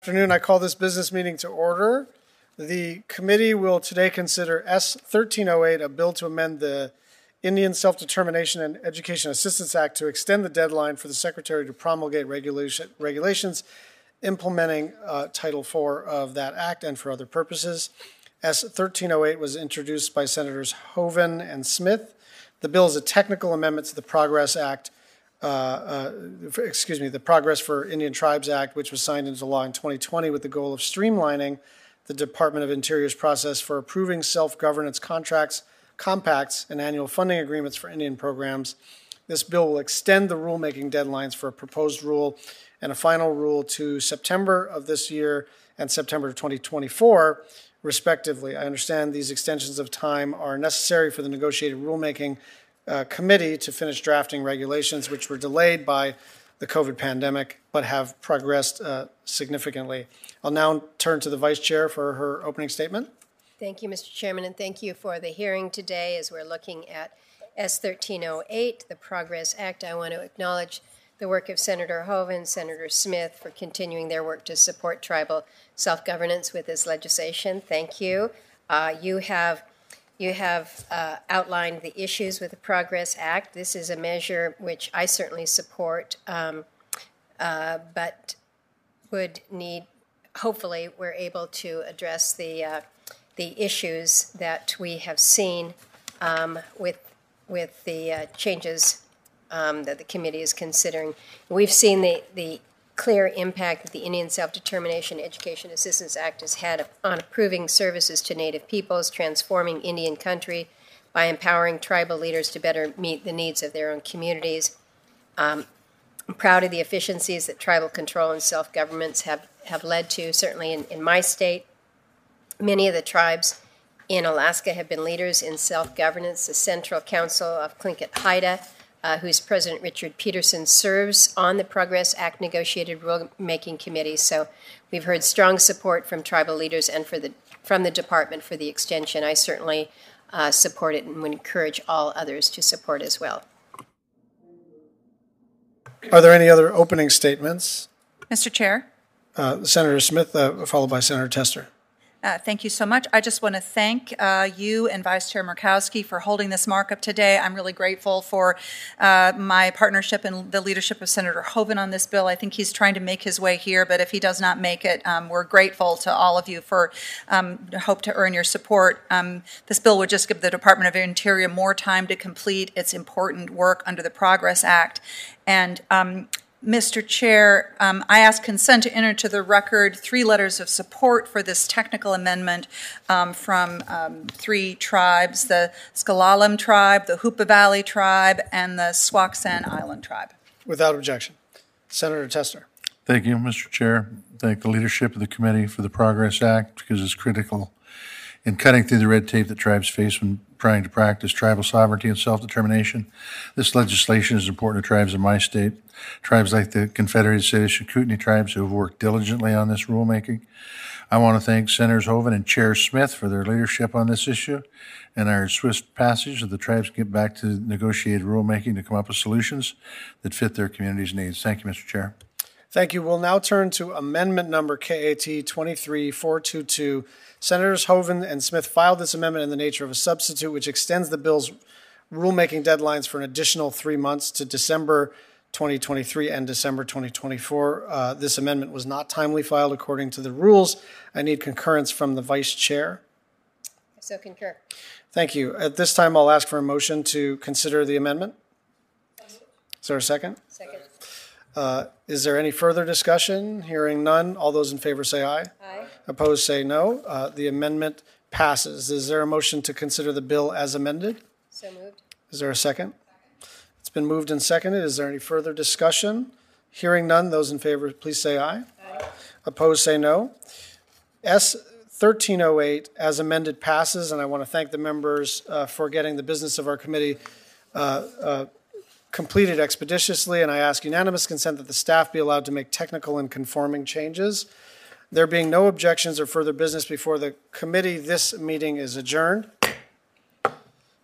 Afternoon, I call this business meeting to order. The committee will today consider S 1308, a bill to amend the Indian Self-Determination and Education Assistance Act to extend the deadline for the secretary to promulgate regulation, regulations implementing uh, Title IV of that act and for other purposes. S 1308 was introduced by Senators Hoeven and Smith. The bill is a technical amendment to the Progress Act, uh, uh, for- excuse me, the Progress for Indian Tribes Act, which was signed into law in 2020 with the goal of streamlining the Department of Interior's process for approving self-governance contracts, compacts, and annual funding agreements for Indian programs. This bill will extend the rulemaking deadlines for a proposed rule and a final rule to September of this year and September of 2024, respectively. I understand these extensions of time are necessary for the negotiated rulemaking uh, committee to finish drafting regulations, which were delayed by the COVID pandemic, but have progressed uh, significantly. I'll now turn to the vice chair for her opening statement. Thank you, Mr. Chairman, and thank you for the hearing today as we're looking at S 1308, the Progress Act. I want to acknowledge the work of Senator Hoeven, Senator Smith for continuing their work to support tribal self governance with this legislation. Thank you. Uh, you have you have uh, outlined the issues with the Progress Act. This is a measure which I certainly support, um, uh, but would need. Hopefully, we're able to address the uh, the issues that we have seen um, with with the uh, changes um, that the committee is considering. We've seen the the clear impact that the Indian Self Determination Education Assistance Act has had on approving services to Native peoples, transforming Indian country by empowering tribal leaders to better meet the needs of their own communities. Um, I'm proud of the efficiencies that tribal control and self governments have, have led to, certainly in, in my state. Many of the tribes in Alaska have been leaders in self governance. The Central Council of Tlingit Haida, uh, whose President Richard Peterson serves on the Progress Act negotiated rulemaking committee. So we've heard strong support from tribal leaders and for the, from the department for the extension. I certainly uh, support it and would encourage all others to support as well. Are there any other opening statements? Mr. Chair, Uh, Senator Smith, uh, followed by Senator Tester. Uh, thank you so much. I just want to thank uh, you and Vice Chair Murkowski for holding this markup today. I'm really grateful for uh, my partnership and the leadership of Senator Hoeven on this bill. I think he's trying to make his way here, but if he does not make it, um, we're grateful to all of you for um, hope to earn your support. Um, this bill would just give the Department of Interior more time to complete its important work under the Progress Act. And um, Mr. Chair, um, I ask consent to enter to the record three letters of support for this technical amendment um, from um, three tribes the S'Klallam tribe, the Hoopa Valley tribe, and the Swaksan Island tribe. Without objection. Senator Tester. Thank you, Mr. Chair. Thank the leadership of the committee for the Progress Act because it's critical in cutting through the red tape that tribes face when trying to practice tribal sovereignty and self-determination. This legislation is important to tribes in my state, tribes like the Confederated Salish and Kootenai tribes who have worked diligently on this rulemaking. I want to thank Senators Hoeven and Chair Smith for their leadership on this issue and our swift passage of the tribes get back to negotiated rulemaking to come up with solutions that fit their communities' needs. Thank you, Mr. Chair. Thank you. We'll now turn to amendment number KAT 23422. Senators Hoeven and Smith filed this amendment in the nature of a substitute which extends the bill's rulemaking deadlines for an additional three months to December 2023 and December 2024. Uh, this amendment was not timely filed according to the rules. I need concurrence from the vice chair. I So concur. Thank you. At this time, I'll ask for a motion to consider the amendment. Is there a second? Second. Uh, Is there any further discussion? Hearing none, all those in favor say aye. Aye. Opposed, say no. Uh, The amendment passes. Is there a motion to consider the bill as amended? So moved. Is there a second? It's been moved and seconded. Is there any further discussion? Hearing none, those in favor, please say aye. Aye. Opposed, say no. S 1308, as amended, passes, and I want to thank the members uh, for getting the business of our committee uh, uh, completed expeditiously, and I ask unanimous consent that the staff be allowed to make technical and conforming changes. There being no objections or further business before the committee, this meeting is adjourned.